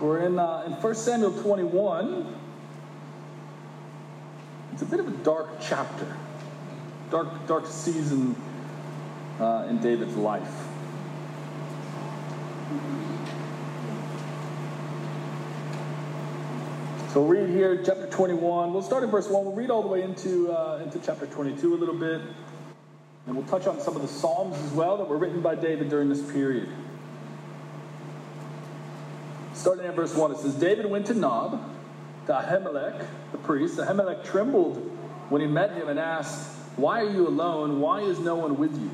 We're in, uh, in 1 Samuel 21. It's a bit of a dark chapter, dark, dark season uh, in David's life. So we'll read here chapter 21. We'll start in verse 1. We'll read all the way into, uh, into chapter 22 a little bit. And we'll touch on some of the Psalms as well that were written by David during this period. Starting at verse 1, it says David went to Nob, to Ahimelech, the priest. Ahimelech trembled when he met him and asked, Why are you alone? Why is no one with you?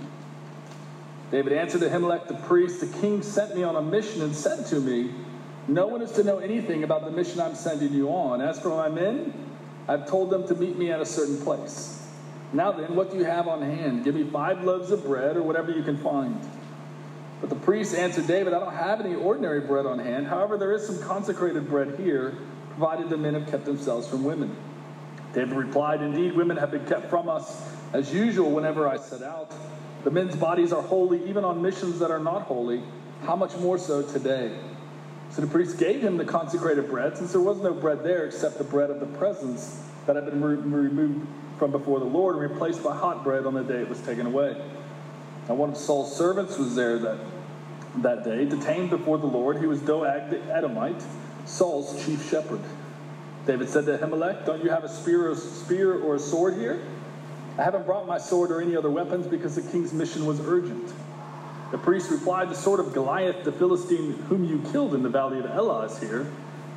David answered Ahimelech the priest, The king sent me on a mission and said to me, No one is to know anything about the mission I'm sending you on. As for my men, I've told them to meet me at a certain place. Now then, what do you have on hand? Give me five loaves of bread or whatever you can find. But the priest answered David, I don't have any ordinary bread on hand. However, there is some consecrated bread here, provided the men have kept themselves from women. David replied, Indeed, women have been kept from us as usual whenever I set out. The men's bodies are holy, even on missions that are not holy. How much more so today? So the priest gave him the consecrated bread, since there was no bread there except the bread of the presence that had been re- removed from before the Lord and replaced by hot bread on the day it was taken away. Now, one of Saul's servants was there that that day, detained before the Lord. He was Doeg the Edomite, Saul's chief shepherd. David said to Ahimelech, Don't you have a spear or, spear or a sword here? I haven't brought my sword or any other weapons because the king's mission was urgent. The priest replied, The sword of Goliath, the Philistine whom you killed in the valley of Elah, is here.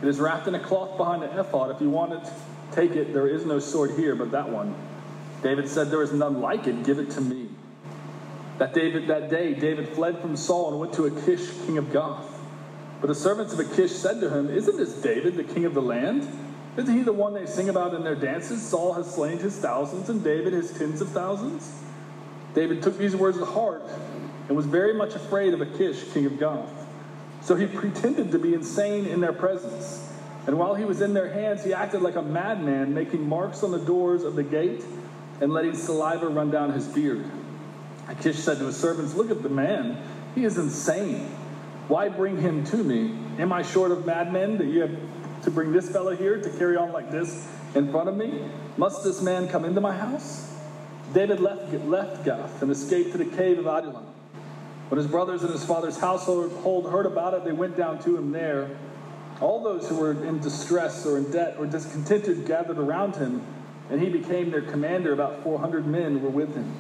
It is wrapped in a cloth behind the ephod. If you want it, take it. There is no sword here but that one. David said, There is none like it. Give it to me. That David that day David fled from Saul and went to Achish, king of Gath. But the servants of Achish said to him, Isn't this David, the king of the land? Isn't he the one they sing about in their dances? Saul has slain his thousands, and David his tens of thousands. David took these words to heart and was very much afraid of Achish, king of Gath. So he pretended to be insane in their presence. And while he was in their hands, he acted like a madman, making marks on the doors of the gate and letting saliva run down his beard. Achish said to his servants, Look at the man. He is insane. Why bring him to me? Am I short of madmen that you have to bring this fellow here to carry on like this in front of me? Must this man come into my house? David left, left Gath and escaped to the cave of Adullam. When his brothers and his father's household heard about it, they went down to him there. All those who were in distress or in debt or discontented gathered around him, and he became their commander. About 400 men were with him.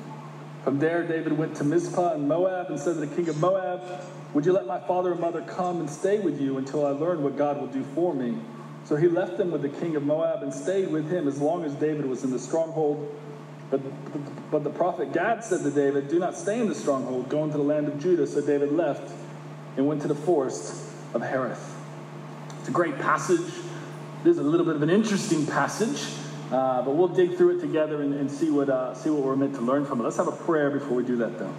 From there, David went to Mizpah in Moab and said to the king of Moab, Would you let my father and mother come and stay with you until I learn what God will do for me? So he left them with the king of Moab and stayed with him as long as David was in the stronghold. But, but the prophet Gad said to David, Do not stay in the stronghold, go into the land of Judah. So David left and went to the forest of Hereth. It's a great passage. It is a little bit of an interesting passage. Uh, but we'll dig through it together and, and see what uh, see what we're meant to learn from it. Let's have a prayer before we do that, though.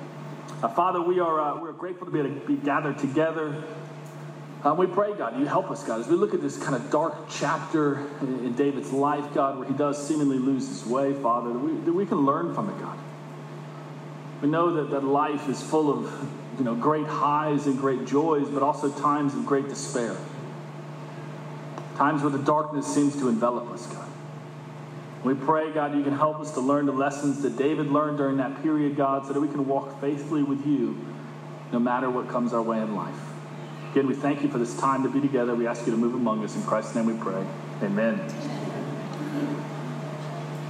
Uh, Father, we are uh, we're grateful to be able to be gathered together. Uh, we pray, God, you help us, God, as we look at this kind of dark chapter in, in David's life, God, where he does seemingly lose his way, Father, that we, that we can learn from it, God. We know that, that life is full of you know great highs and great joys, but also times of great despair. Times where the darkness seems to envelop us, God. We pray, God, you can help us to learn the lessons that David learned during that period, God, so that we can walk faithfully with you no matter what comes our way in life. Again, we thank you for this time to be together. We ask you to move among us. In Christ's name we pray. Amen.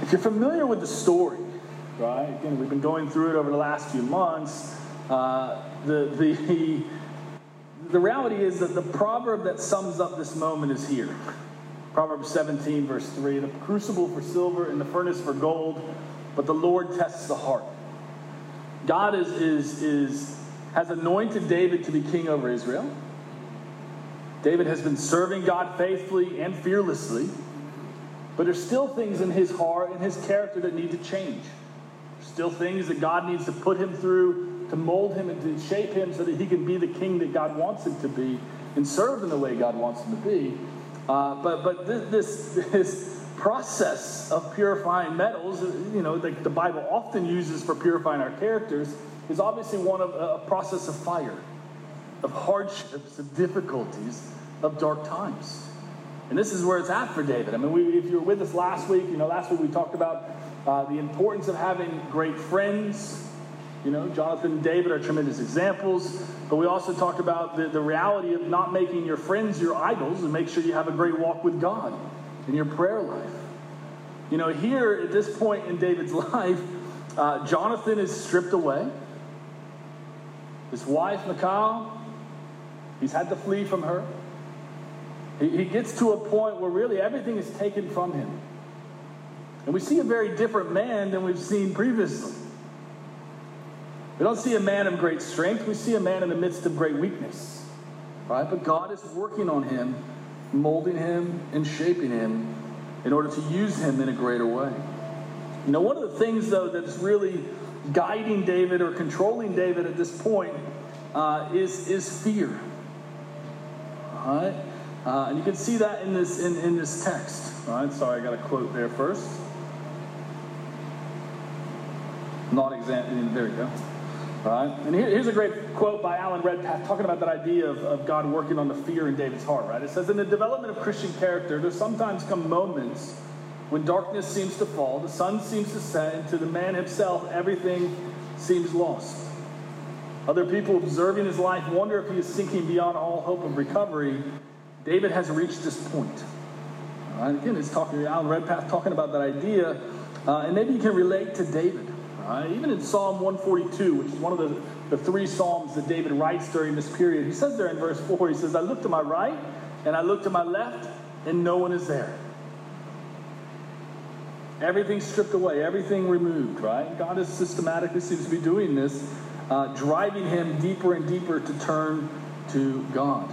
If you're familiar with the story, right? Again, we've been going through it over the last few months. Uh, the, the, the reality is that the proverb that sums up this moment is here. Proverbs 17, verse 3 The crucible for silver and the furnace for gold, but the Lord tests the heart. God is, is, is, has anointed David to be king over Israel. David has been serving God faithfully and fearlessly, but there's still things in his heart and his character that need to change. There's still things that God needs to put him through to mold him and to shape him so that he can be the king that God wants him to be and serve in the way God wants him to be. Uh, but but this, this, this process of purifying metals, you know, that the Bible often uses for purifying our characters, is obviously one of a process of fire, of hardships, of difficulties of dark times. And this is where it's at for David. I mean, we, if you were with us last week, you know, last week we talked about uh, the importance of having great friends. You know, Jonathan and David are tremendous examples. But we also talked about the, the reality of not making your friends your idols and make sure you have a great walk with God in your prayer life. You know, here at this point in David's life, uh, Jonathan is stripped away. His wife, Michal, he's had to flee from her. He, he gets to a point where really everything is taken from him. And we see a very different man than we've seen previously. We don't see a man of great strength, we see a man in the midst of great weakness. Right? But God is working on him, molding him and shaping him in order to use him in a greater way. You know, one of the things, though, that's really guiding David or controlling David at this point uh, is, is fear. Right? Uh, and you can see that in this, in, in this text. Right? Sorry, I got a quote there first. Not exactly, there you go. Right? And here, here's a great quote by Alan Redpath talking about that idea of, of God working on the fear in David's heart, right? It says, In the development of Christian character, there sometimes come moments when darkness seems to fall, the sun seems to set, and to the man himself, everything seems lost. Other people observing his life wonder if he is sinking beyond all hope of recovery. David has reached this point. Right? Again, it's talking, Alan Redpath talking about that idea, uh, and maybe you can relate to David. Right? Even in Psalm 142, which is one of the, the three Psalms that David writes during this period, he says there in verse 4, he says, I look to my right and I look to my left, and no one is there. Everything stripped away, everything removed, right? God is systematically seems to be doing this, uh, driving him deeper and deeper to turn to God,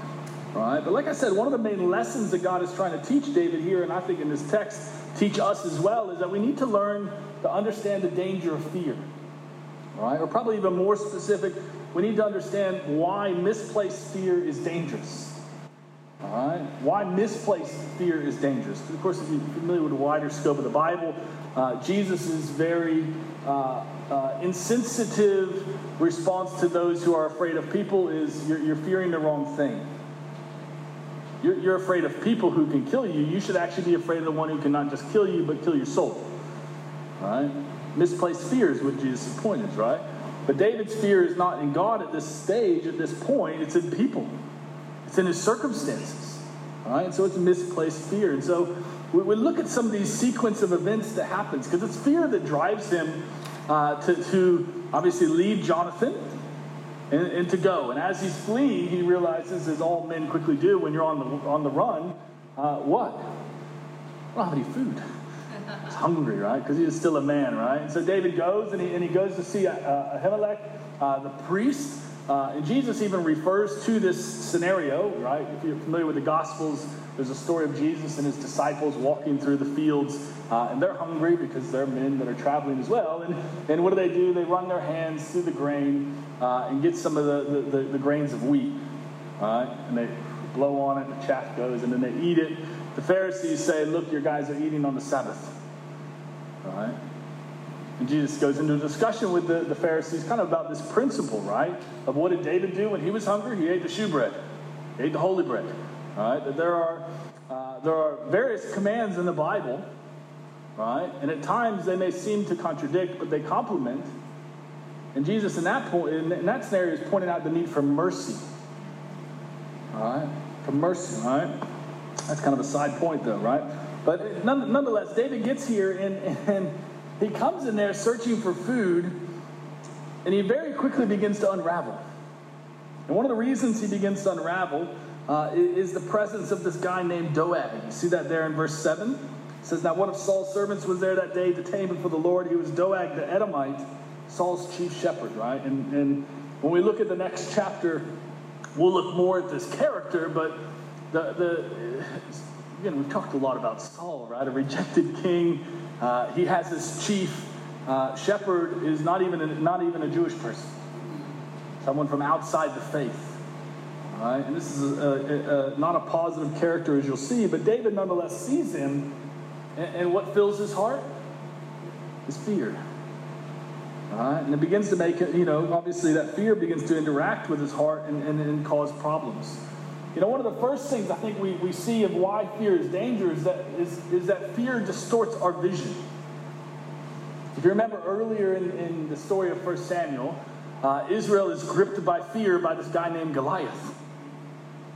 right? But like I said, one of the main lessons that God is trying to teach David here, and I think in this text, teach us as well, is that we need to learn to understand the danger of fear, right? Or probably even more specific, we need to understand why misplaced fear is dangerous. All right? Why misplaced fear is dangerous. Of course, if you're familiar with the wider scope of the Bible, uh, Jesus' very uh, uh, insensitive response to those who are afraid of people is you're, you're fearing the wrong thing. You're, you're, afraid of people who can kill you. You should actually be afraid of the one who can not just kill you, but kill your soul. Right? Misplaced fear is what Jesus' point is, right? But David's fear is not in God at this stage, at this point, it's in people. It's in his circumstances. Right? So it's misplaced fear. And so we, we look at some of these sequence of events that happens because it's fear that drives him uh, to, to obviously leave Jonathan and, and, to go. And as he's fleeing, he realizes, as all men quickly do when you're on the, on the run, uh, what? I don't have any food. He's hungry, right? Because he is still a man, right? And so David goes and he, and he goes to see uh, Ahimelech, uh, the priest, uh, and Jesus even refers to this scenario, right? If you're familiar with the Gospels, there's a story of Jesus and his disciples walking through the fields, uh, and they're hungry because they're men that are traveling as well. And, and what do they do? They run their hands through the grain uh, and get some of the, the, the, grains of wheat, right? And they blow on it, the chaff goes, and then they eat it. The Pharisees say, Look, your guys are eating on the Sabbath, right? And Jesus goes into a discussion with the, the Pharisees kind of about this principle, right? Of what did David do when he was hungry? He ate the shewbread, he ate the holy bread. All right? That there are, uh, there are various commands in the Bible, right? And at times they may seem to contradict, but they complement. And Jesus, in that point, in, that scenario, is pointing out the need for mercy. All right? For mercy, all right? That's kind of a side point, though, right? But nonetheless, David gets here and, and he comes in there searching for food, and he very quickly begins to unravel. And one of the reasons he begins to unravel uh, is the presence of this guy named Doeg. You see that there in verse 7? It says, Now one of Saul's servants was there that day him for the Lord. He was Doeg the Edomite, Saul's chief shepherd, right? And, and when we look at the next chapter, we'll look more at this character, but the, the again, we've talked a lot about Saul, right? A rejected king uh, he has his chief uh, shepherd is not even a, not even a Jewish person, someone from outside the faith. Right? And this is a, a, not a positive character, as you'll see, but David nonetheless sees him, and, and what fills his heart is fear. Right? And it begins to make it, you know, obviously that fear begins to interact with his heart and, and, and cause problems. You know, one of the first things I think we, we see of why fear is dangerous is that, is, is that fear distorts our vision. If you remember earlier in, in the story of 1 Samuel, uh, Israel is gripped by fear by this guy named Goliath.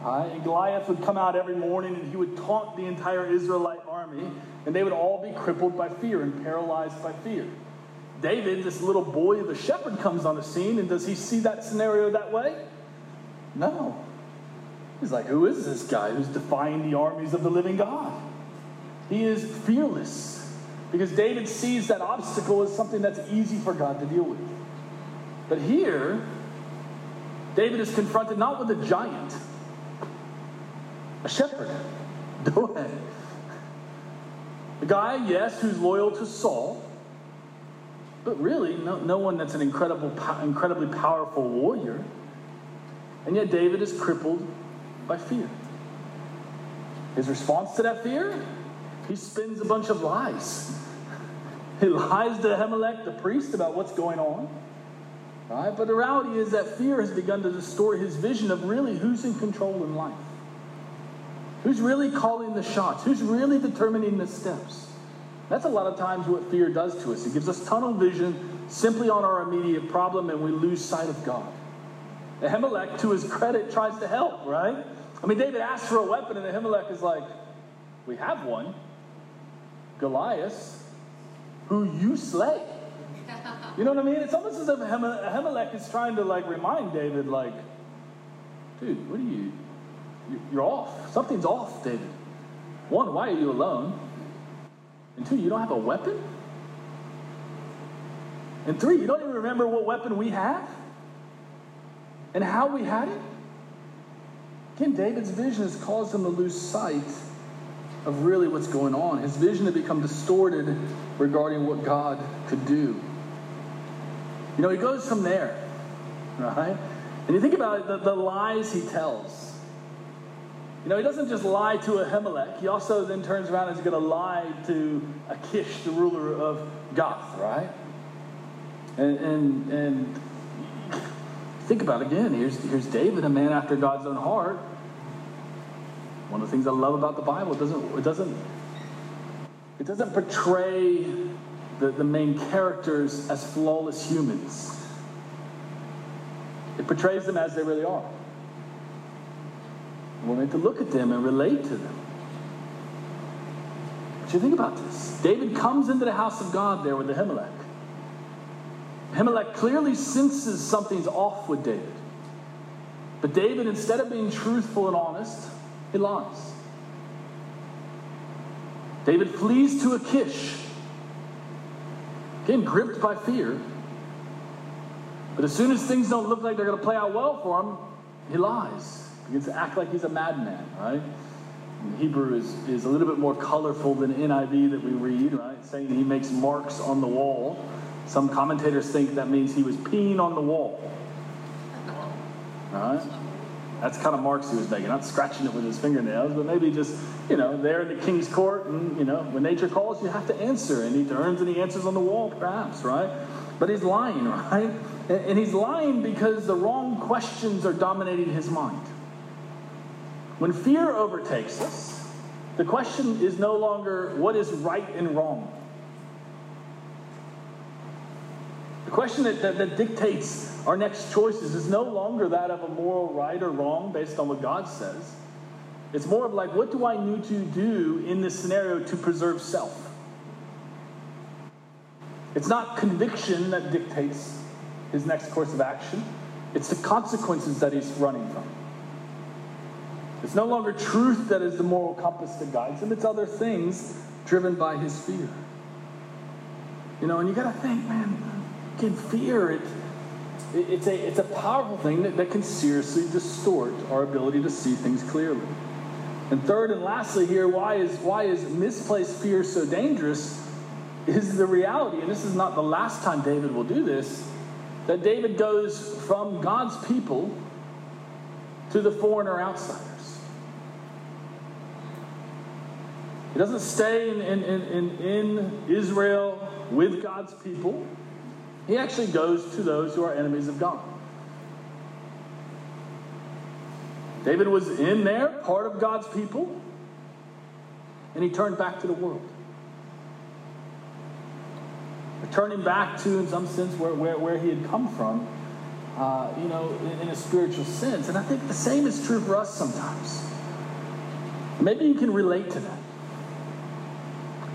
Uh, and Goliath would come out every morning and he would taunt the entire Israelite army, and they would all be crippled by fear and paralyzed by fear. David, this little boy, of the shepherd, comes on the scene, and does he see that scenario that way? No. He's like, who is this guy who's defying the armies of the living God? He is fearless because David sees that obstacle as something that's easy for God to deal with. But here, David is confronted not with a giant, a shepherd. Doeg. A guy, yes, who's loyal to Saul, but really no, no one that's an incredible, incredibly powerful warrior. And yet David is crippled by fear. His response to that fear? He spins a bunch of lies. He lies to Ahimelech, the priest, about what's going on. Right? But the reality is that fear has begun to distort his vision of really who's in control in life. Who's really calling the shots? Who's really determining the steps? That's a lot of times what fear does to us. It gives us tunnel vision simply on our immediate problem and we lose sight of God. Ahimelech, to his credit, tries to help, right? I mean, David asks for a weapon, and Ahimelech is like, We have one Goliath, who you slay. You know what I mean? It's almost as if Ahimelech is trying to like remind David, like, dude, what are you? You're off. Something's off, David. One, why are you alone? And two, you don't have a weapon? And three, you don't even remember what weapon we have? And how we had it? Again, David's vision has caused him to lose sight of really what's going on. His vision had become distorted regarding what God could do. You know, he goes from there, right? And you think about it, the, the lies he tells. You know, he doesn't just lie to Ahimelech. He also then turns around and is going to lie to Achish, the ruler of Gath, right? And, and, and think about it again. Here's, here's David, a man after God's own heart. One of the things I love about the Bible, it doesn't, it doesn't, it doesn't portray the, the main characters as flawless humans. It portrays them as they really are. We're to look at them and relate to them. But you think about this. David comes into the house of God there with Ahimelech. Ahimelech clearly senses something's off with David. But David, instead of being truthful and honest, he lies. David flees to Achish, again, gripped by fear. But as soon as things don't look like they're going to play out well for him, he lies. He gets to act like he's a madman, right? Hebrew is, is a little bit more colorful than NIV that we read, right? Saying he makes marks on the wall. Some commentators think that means he was peeing on the wall. Right? That's kind of marks he was making, not scratching it with his fingernails, but maybe just, you know, there in the king's court, and, you know, when nature calls, you have to answer. And he turns and he answers on the wall, perhaps, right? But he's lying, right? And he's lying because the wrong questions are dominating his mind. When fear overtakes us, the question is no longer what is right and wrong. The question that, that, that, dictates our next choices is no longer that of a moral right or wrong based on what God says. It's more of like, what do I need to do in this scenario to preserve self? It's not conviction that dictates his next course of action, it's the consequences that he's running from. It's no longer truth that is the moral compass that guides him, it's other things driven by his fear. You know, and you got to think, man, can fear, it, it, it's, a, it's a powerful thing that, that can seriously distort our ability to see things clearly. And third and lastly, here, why is, why is misplaced fear so dangerous? Is the reality, and this is not the last time David will do this, that David goes from God's people to the foreigner outsider. He doesn't stay in, in, in, in Israel with God's people. He actually goes to those who are enemies of God. David was in there, part of God's people, and he turned back to the world. Returning back to, in some sense, where, where, where he had come from, uh, you know, in, in a spiritual sense. And I think the same is true for us sometimes. Maybe you can relate to that.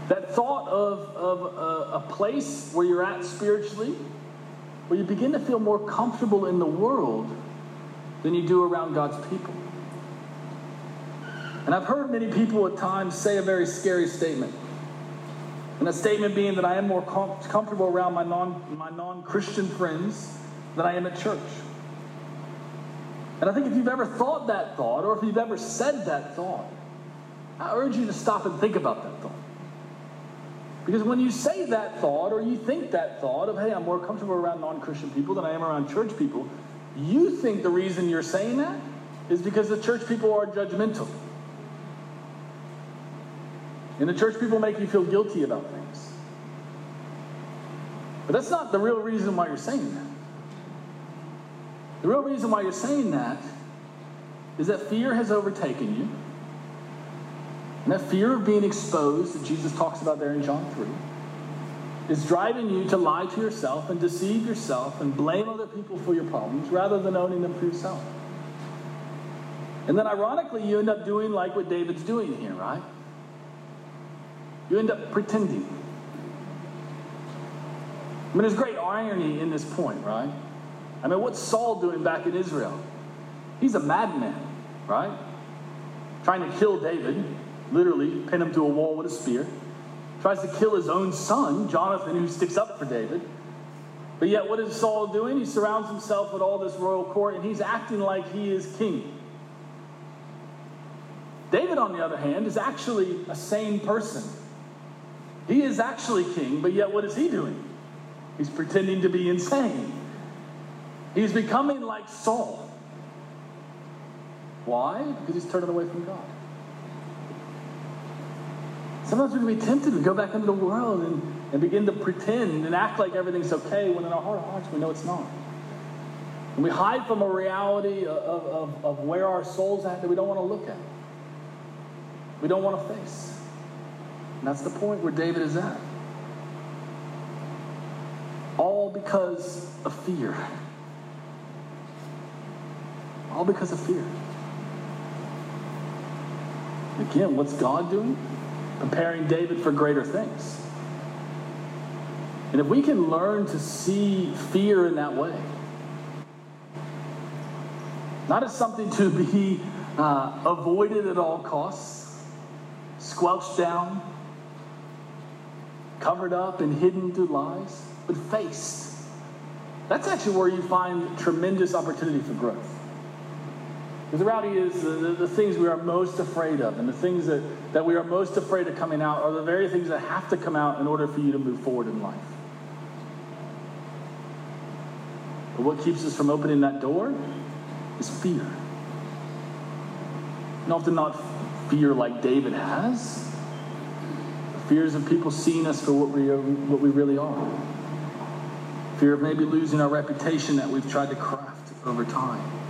That thought of, of a, a place where you're at spiritually, where you begin to feel more comfortable in the world than you do around God's people. And I've heard many people at times say a very scary statement. And that statement being that I am more com- comfortable around my non, my non-Christian friends than I am at church. And I think if you've ever thought that thought, or if you've ever said that thought, I urge you to stop and think about that thought. Because when you say that thought, or you think that thought of, hey, I'm more comfortable around non Christian people than I am around church people, you think the reason you're saying that is because the church people are judgmental. And the church people make you feel guilty about things. But that's not the real reason why you're saying that. The real reason why you're saying that is that fear has overtaken you. And that fear of being exposed that Jesus talks about there in John 3 is driving you to lie to yourself and deceive yourself and blame other people for your problems rather than owning them for yourself. And then ironically, you end up doing like what David's doing here, right? You end up pretending. I mean, there's great irony in this point, right? I mean, what's Saul doing back in Israel? He's a madman, right? Trying to kill David, literally pin him to a wall with a spear. Tries to kill his own son, Jonathan, who sticks up for David. But yet, what is Saul doing? He surrounds himself with all this royal court and he's acting like he is king. David, on the other hand, is actually a sane person. He is actually king, but yet what is he doing? He's pretending to be insane. He's becoming like Saul. Why? Because he's turning away from God. Sometimes we can be tempted to go back into the world and, and begin to pretend and act like everything's okay when in our heart of hearts we know it's not. And we hide from a reality of, of, of where our soul's at that we don't want to look at. We don't want to face. And that's the point where David is at. All because of fear. All because of fear. Again, what's God doing? Preparing David for greater things. And if we can learn to see fear in that way, not as something to be uh, avoided at all costs, squelched down, covered up, and hidden through lies, but faced. That's actually where you find tremendous opportunity for growth. Because the reality is, the, the, the, things we are most afraid of and the things that, that we are most afraid of coming out are the very things that have to come out in order for you to move forward in life. But what keeps us from opening that door is fear. And often not fear like David has. Fears of people seeing us for what we, are, what we really are. Fear of maybe losing our reputation that we've tried to craft over time.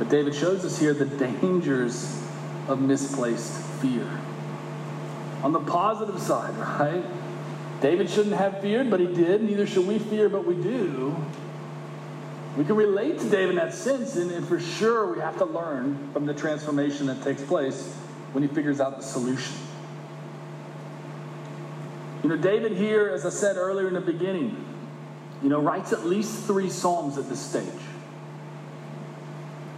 But David shows us here the dangers of misplaced fear. On the positive side, right? David shouldn't have feared, but he did. Neither should we fear, but we do. We can relate to David in that sense, and, and for sure we have to learn from the transformation that takes place when he figures out the solution. You know, David here, as I said earlier in the beginning, you know, writes at least three psalms at this stage.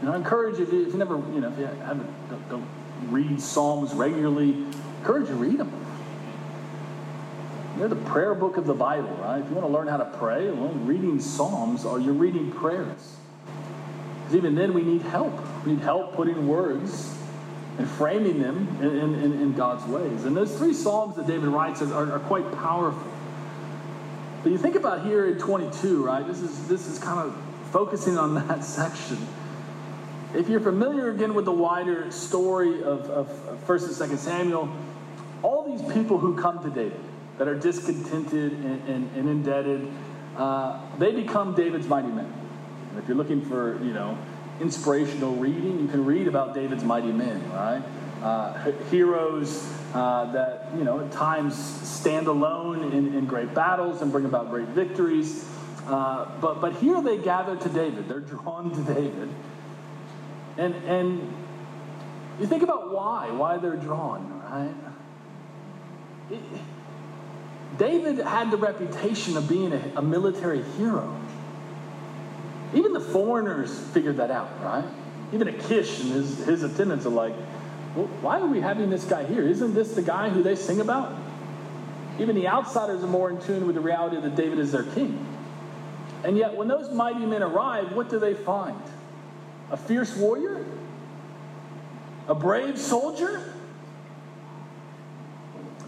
And I encourage you, if you, never, you know, if you haven't, don't, don't read Psalms regularly, encourage you to read them. They're the prayer book of the Bible, right? If you want to learn how to pray, well, reading Psalms or you're reading prayers. Because even then, we need help. We need help putting words and framing them in, in, in God's ways. And those three Psalms that David writes are, are quite powerful. But you think about here in 22, right? This is, this is kind of focusing on that section. If you're familiar again with the wider story of, of, 1st and 2nd Samuel, all these people who come to David that are discontented and, and, and indebted, uh, they become David's mighty men. And if you're looking for, you know, inspirational reading. You can read about David's mighty men, right? Uh, heroes uh, that, you know, at times stand alone in, in great battles and bring about great victories. Uh, but, but here they gather to David. They're drawn to David. And, and you think about why, why they're drawn, right? It, David had the reputation of being a, a military hero. Even the foreigners figured that out, right? Even Achish and his, his attendants are like, well, why are we having this guy here? Isn't this the guy who they sing about? Even the outsiders are more in tune with the reality that David is their king. And yet, when those mighty men arrive, what do they find? A fierce warrior? A brave soldier?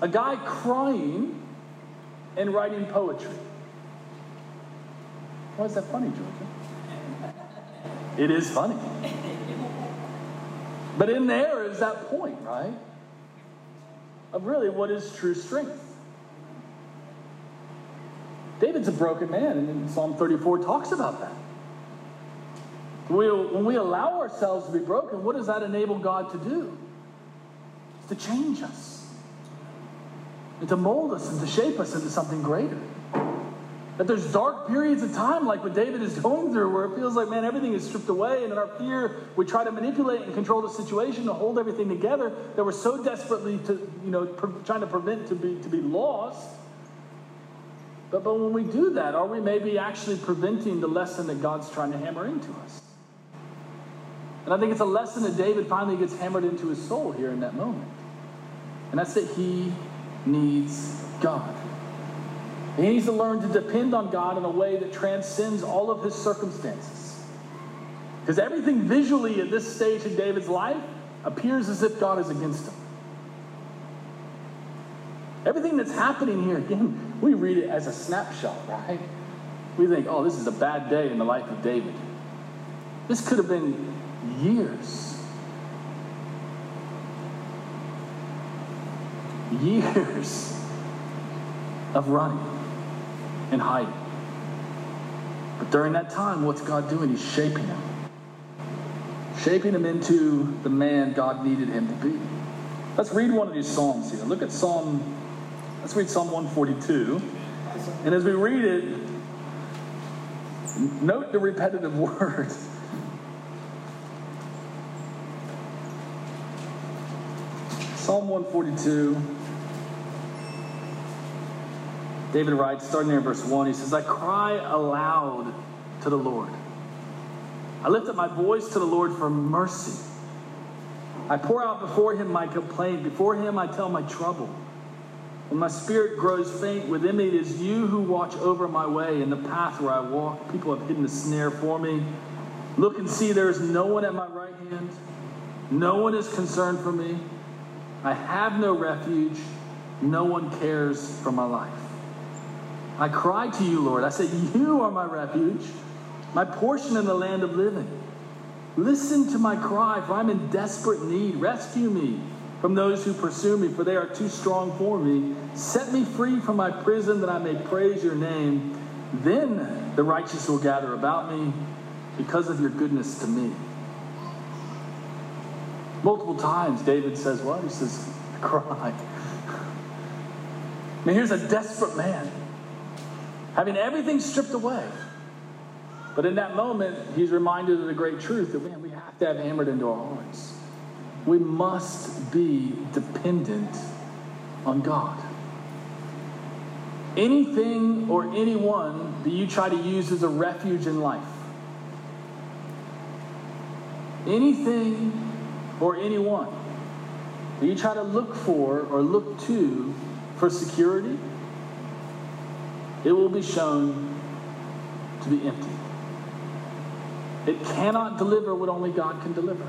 A guy crying and writing poetry. Why is that funny, Georgia? It is funny. But in there is that point, right? Of really what is true strength. David's a broken man, and Psalm 34 talks about that. When we, when we allow ourselves to be broken, what does that enable God to do? It's to change us, and to mold us, and to shape us into something greater. That there's dark periods of time, like what David is going through, where it feels like, man, everything is stripped away, and in our fear, we try to manipulate and control the situation to hold everything together. That we're so desperately to, you know, pre- trying to prevent to be to be lost. But, but when we do that, are we maybe actually preventing the lesson that God's trying to hammer into us? And I think it's a lesson that David finally gets hammered into his soul here in that moment. And that's that he needs God. He needs to learn to depend on God in a way that transcends all of his circumstances. Because everything visually at this stage in David's life appears as if God is against him. Everything that's happening here, again, we read it as a snapshot, right? We think, oh, this is a bad day in the life of David. This could have been years. Years of running and hiding. But during that time, what's God doing? He's shaping him. Shaping him into the man God needed him to be. Let's read one of these Psalms here. Look at Psalm, let's read Psalm 142. And as we read it, note the repetitive words. Psalm 142. David writes, starting there in verse 1, he says, I cry aloud to the Lord. I lift up my voice to the Lord for mercy. I pour out before him my complaint. Before him I tell my trouble. When my spirit grows faint within me, it is you who watch over my way in the path where I walk. People have hidden a snare for me. Look and see, there is no one at my right hand. No one is concerned for me. I have no refuge. No one cares for my life. I cry to you, Lord. I say, You are my refuge, my portion in the land of living. Listen to my cry, for I'm in desperate need. Rescue me from those who pursue me, for they are too strong for me. Set me free from my prison that I may praise your name. Then the righteous will gather about me because of your goodness to me. Multiple times, David says, What? He says, Cry. Now, here's a desperate man having everything stripped away. But in that moment, he's reminded of the great truth that, man, we have to have hammered into our hearts. We must be dependent on God. Anything or anyone that you try to use as a refuge in life, anything or anyone that you try to look for or look to for security, it will be shown to be empty. It cannot deliver what only God can deliver.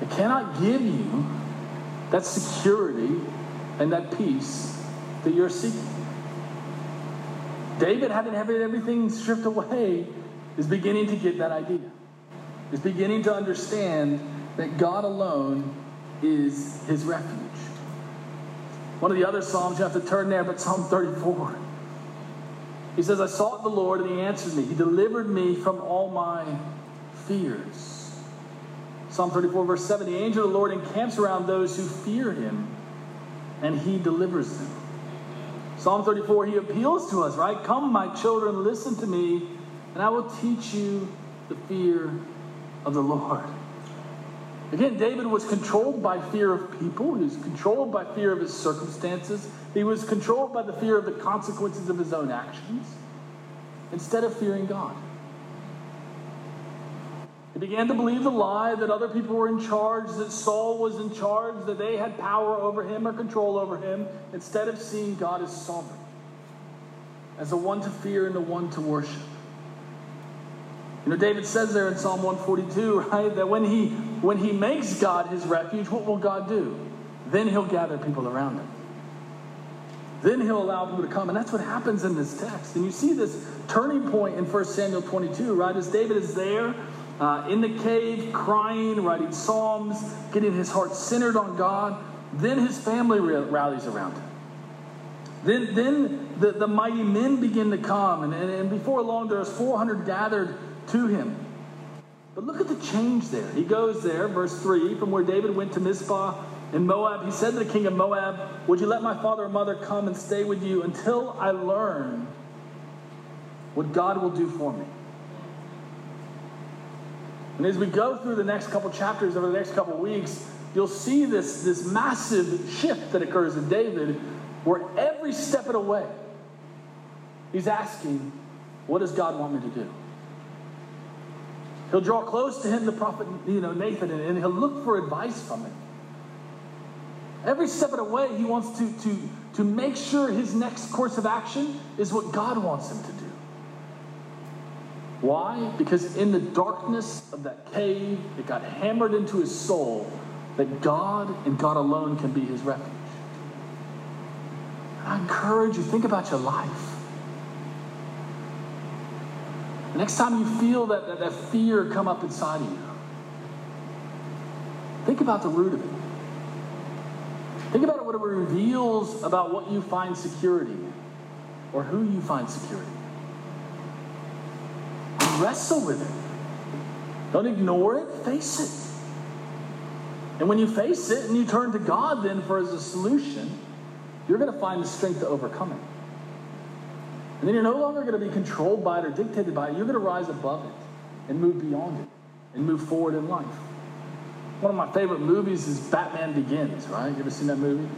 It cannot give you that security and that peace that you're seeking. David, having everything stripped away, is beginning to get that idea. Is beginning to understand that God alone is his refuge. One of the other Psalms, you have to turn there, but Psalm 34. He says, I sought the Lord and he answered me. He delivered me from all my fears. Psalm 34, verse 7 The angel of the Lord encamps around those who fear him and he delivers them. Psalm 34, he appeals to us, right? Come, my children, listen to me, and I will teach you the fear of the Lord. Again, David was controlled by fear of people. He was controlled by fear of his circumstances. He was controlled by the fear of the consequences of his own actions instead of fearing God. He began to believe the lie that other people were in charge, that Saul was in charge, that they had power over him or control over him, instead of seeing God as sovereign, as the one to fear and the one to worship. You know, David says there in Psalm 142, right, that when he when he makes God his refuge, what will God do? Then he'll gather people around him. Then he'll allow people to come. And that's what happens in this text. And you see this turning point in 1 Samuel 22, right? As David is there uh, in the cave, crying, writing psalms, getting his heart centered on God, then his family rallies around him. Then, then the, the mighty men begin to come. And, and, and before long, there's 400 gathered to him. But look at the change there. He goes there, verse 3, from where David went to Mizpah in Moab. He said to the king of Moab, Would you let my father and mother come and stay with you until I learn what God will do for me? And as we go through the next couple chapters over the next couple weeks, you'll see this, this massive shift that occurs in David where every step of the way, he's asking, What does God want me to do? He'll draw close to him, the prophet, you know, Nathan, and, he'll look for advice from him. Every step of the way, he wants to, to, to make sure his next course of action is what God wants him to do. Why? Because in the darkness of that cave, it got hammered into his soul that God and God alone can be his refuge. I encourage you, think about your life. The next time you feel that, that, that fear come up inside of you, think about the root of it. Think about what it reveals about what you find security or who you find security. Wrestle with it. Don't ignore it, face it. And when you face it and you turn to God then for as a solution, you're going to find the strength to overcome it. And then you're no longer going to be controlled by it or dictated by it. You're going to rise above it and move beyond it and move forward in life. One of my favorite movies is Batman Begins, right? You ever seen that movie?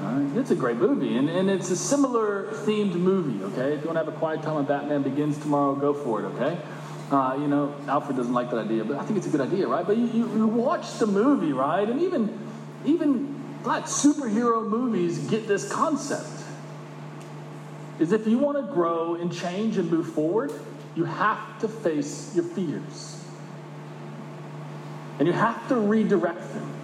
Right. It's a great movie, and, and it's a similar themed movie, okay? If you want to have a quiet time on Batman Begins tomorrow, go for it, okay? Uh, you know, Alfred doesn't like that idea, but I think it's a good idea, right? But you, you, you watch the movie, right? And even, even like superhero movies get this concept is if you want to grow and change and move forward, you have to face your fears. And you have to redirect them.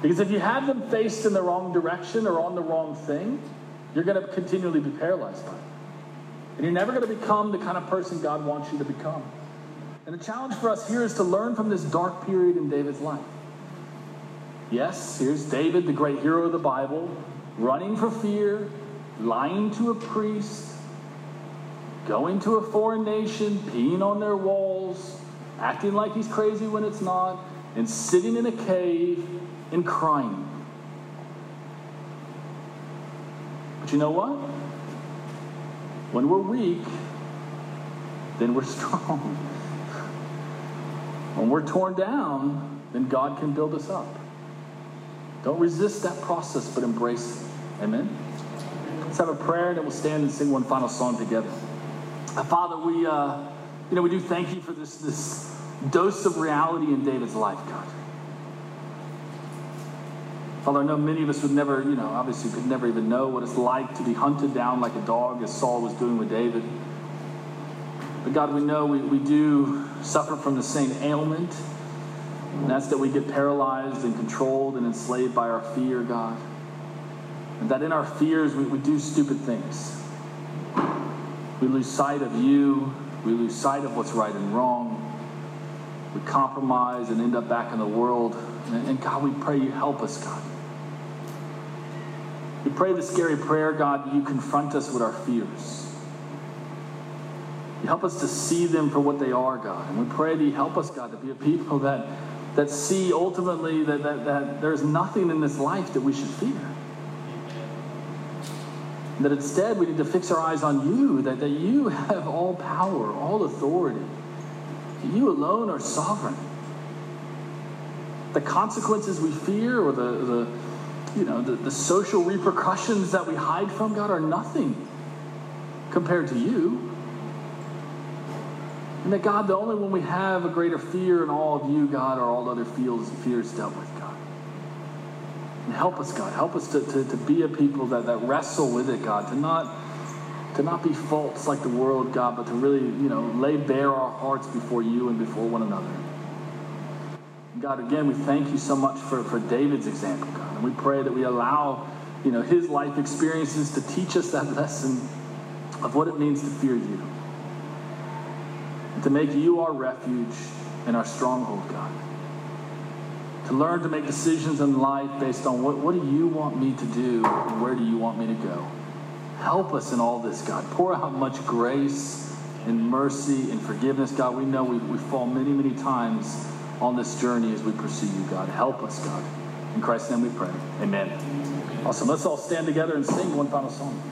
Because if you have them faced in the wrong direction or on the wrong thing, you're going to continually be paralyzed by it. And you're never going to become the kind of person God wants you to become. And the challenge for us here is to learn from this dark period in David's life. Yes, here's David, the great hero of the Bible, running for fear, lying to a priest, going to a foreign nation, peeing on their walls, acting like he's crazy when it's not, and sitting in a cave and crying. But you know what? When we're weak, then we're strong. When we're torn down, then God can build us up. Don't resist that process, but embrace it. Amen? Let's have a prayer and then we'll stand and sing one final song together. Uh, Father, we, uh, you know, we do thank you for this, this dose of reality in David's life, God. Father, I know many of us would never, you know, obviously could never even know what it's like to be hunted down like a dog as Saul was doing with David. But God, we know we, we do suffer from the same ailment, and that's that we get paralyzed and controlled and enslaved by our fear, God. That in our fears, we, we do stupid things. We lose sight of you. We lose sight of what's right and wrong. We compromise and end up back in the world. And, and God, we pray you help us, God. We pray the scary prayer, God, you confront us with our fears. You help us to see them for what they are, God. And we pray that you help us, God, to be a people that, that see ultimately that, that, that there's nothing in this life that we should fear. That instead we need to fix our eyes on you, that, that you have all power, all authority. You alone are sovereign. The consequences we fear or the, the you know, the, the social repercussions that we hide from, God, are nothing compared to you. And that God, the only one we have a greater fear in all of you, God, are all other fears, fears dealt with, God. And help us, God. Help us to, to, to be a people that, that wrestle with it, God, to not to not be false like the world, God, but to really, you know, lay bare our hearts before you and before one another. God, again, we thank you so much for, for David's example, God. And we pray that we allow, you know, his life experiences to teach us that lesson of what it means to fear you to make you our refuge and our stronghold, God. Learn to make decisions in life based on what, what do you want me to do and where do you want me to go. Help us in all this, God. Pour out much grace and mercy and forgiveness, God. We know we, we fall many, many times on this journey as we pursue you, God. Help us, God. In Christ's name we pray. Amen. Awesome. Let's all stand together and sing one final song.